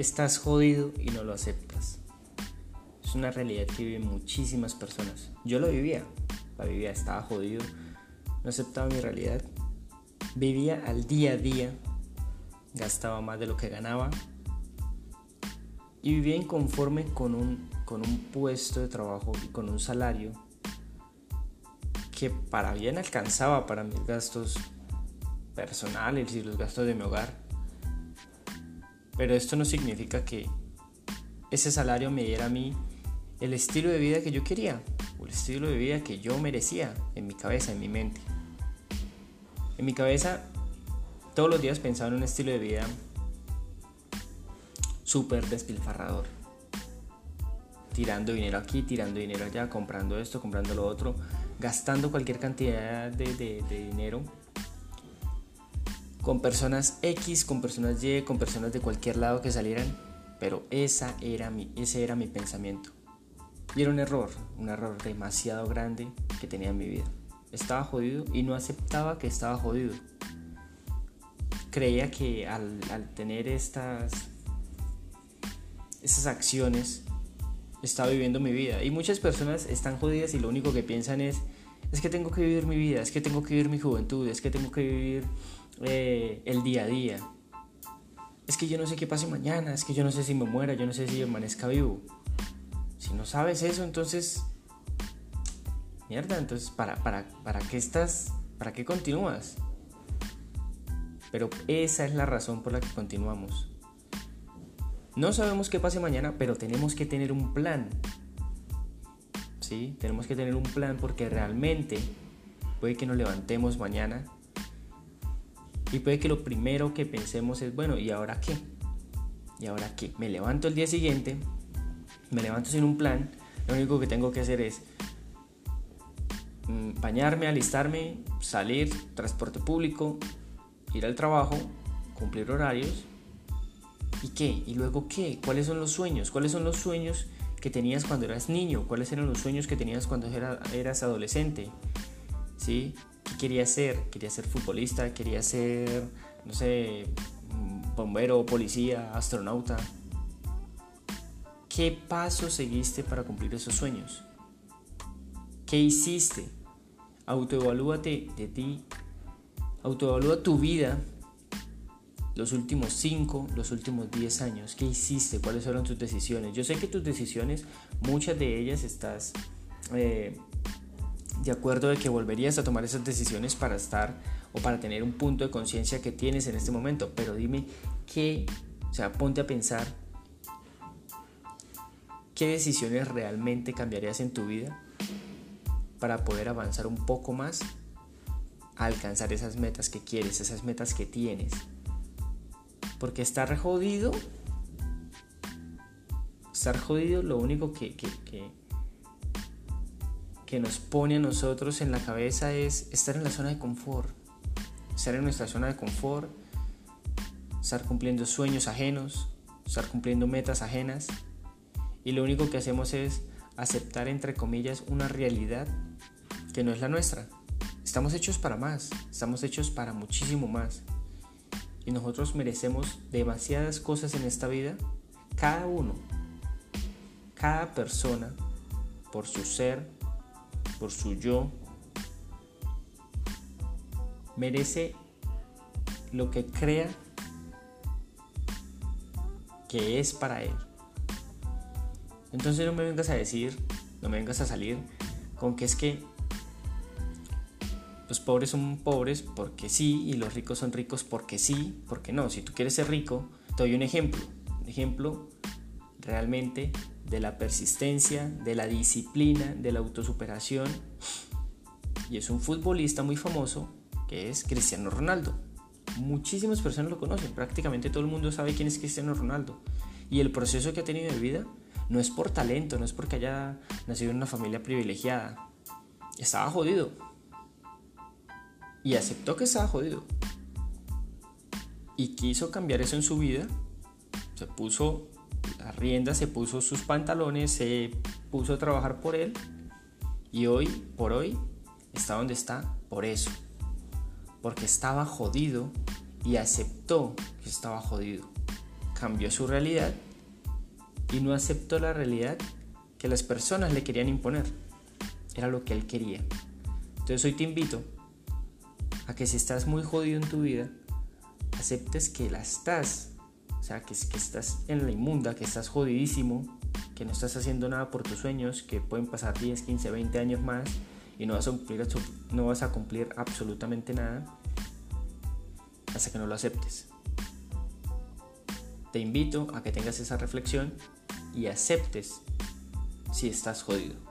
estás jodido y no lo aceptas. Es una realidad que viven muchísimas personas. Yo lo vivía, la vivía, estaba jodido, no aceptaba mi realidad. Vivía al día a día, gastaba más de lo que ganaba y vivía inconforme con un, con un puesto de trabajo y con un salario que para bien alcanzaba para mis gastos personales y los gastos de mi hogar. Pero esto no significa que ese salario me diera a mí el estilo de vida que yo quería o el estilo de vida que yo merecía en mi cabeza, en mi mente. En mi cabeza todos los días pensaba en un estilo de vida súper despilfarrador. Tirando dinero aquí, tirando dinero allá, comprando esto, comprando lo otro, gastando cualquier cantidad de, dinero con personas X, con personas Y, con personas de cualquier lado que salieran, pero esa era mi, ese era mi pensamiento. Y era un error, un error demasiado grande que tenía en mi vida. Estaba jodido y no aceptaba que estaba jodido. Creía que al, al tener estas, estas acciones estaba viviendo mi vida. Y muchas personas están jodidas y lo único que piensan es, es que tengo que vivir mi vida, es que tengo que vivir mi juventud, es que tengo que vivir eh, el día a día. Es que yo no sé qué pase mañana, es que yo no sé si me muera, yo no sé si amanezca vivo. Si no sabes eso, entonces... Mierda, entonces, ¿para, para, para qué estás? ¿Para qué continúas? Pero esa es la razón por la que continuamos. No sabemos qué pase mañana, pero tenemos que tener un plan. ¿Sí? Tenemos que tener un plan porque realmente puede que nos levantemos mañana y puede que lo primero que pensemos es, bueno, ¿y ahora qué? ¿Y ahora qué? Me levanto el día siguiente, me levanto sin un plan, lo único que tengo que hacer es mm, bañarme, alistarme, salir, transporte público, ir al trabajo, cumplir horarios. ¿Y qué? ¿Y luego qué? ¿Cuáles son los sueños? ¿Cuáles son los sueños que tenías cuando eras niño? ¿Cuáles eran los sueños que tenías cuando eras adolescente? ¿Sí? ¿Qué quería ser? Quería ser futbolista, quería ser, no sé, bombero, policía, astronauta. ¿Qué paso seguiste para cumplir esos sueños? ¿Qué hiciste? Autoevalúate de ti. Autoevalúa tu vida los últimos 5, los últimos 10 años. ¿Qué hiciste? ¿Cuáles fueron tus decisiones? Yo sé que tus decisiones, muchas de ellas estás eh, de acuerdo de que volverías a tomar esas decisiones para estar o para tener un punto de conciencia que tienes en este momento. Pero dime qué, o sea, ponte a pensar qué decisiones realmente cambiarías en tu vida para poder avanzar un poco más a alcanzar esas metas que quieres, esas metas que tienes. Porque estar jodido, estar jodido lo único que, que, que que nos pone a nosotros en la cabeza es estar en la zona de confort. Estar en nuestra zona de confort, estar cumpliendo sueños ajenos, estar cumpliendo metas ajenas. Y lo único que hacemos es aceptar, entre comillas, una realidad que no es la nuestra. Estamos hechos para más, estamos hechos para muchísimo más. Y nosotros merecemos demasiadas cosas en esta vida, cada uno, cada persona, por su ser, por su yo, merece lo que crea que es para él. Entonces no me vengas a decir, no me vengas a salir con que es que los pobres son pobres porque sí y los ricos son ricos porque sí, porque no. Si tú quieres ser rico, te doy un ejemplo. Un ejemplo realmente de la persistencia, de la disciplina, de la autosuperación. Y es un futbolista muy famoso que es Cristiano Ronaldo. Muchísimas personas lo conocen, prácticamente todo el mundo sabe quién es Cristiano Ronaldo. Y el proceso que ha tenido de vida no es por talento, no es porque haya nacido en una familia privilegiada. Estaba jodido. Y aceptó que estaba jodido. Y quiso cambiar eso en su vida. Se puso la rienda, se puso sus pantalones, se puso a trabajar por él y hoy por hoy está donde está por eso. Porque estaba jodido y aceptó que estaba jodido. cambió su realidad y no aceptó la realidad que las personas le querían imponer. Era lo que él quería. Entonces hoy te invito a que si estás muy jodido en tu vida, aceptes que la estás, o sea, que, estás en la inmunda, que estás jodidísimo, que no estás haciendo nada por tus sueños, que pueden pasar 10, 15, 20 años más y no vas a cumplir, no vas a cumplir absolutamente nada hasta que no lo aceptes. Te invito a que tengas esa reflexión y aceptes si estás jodido.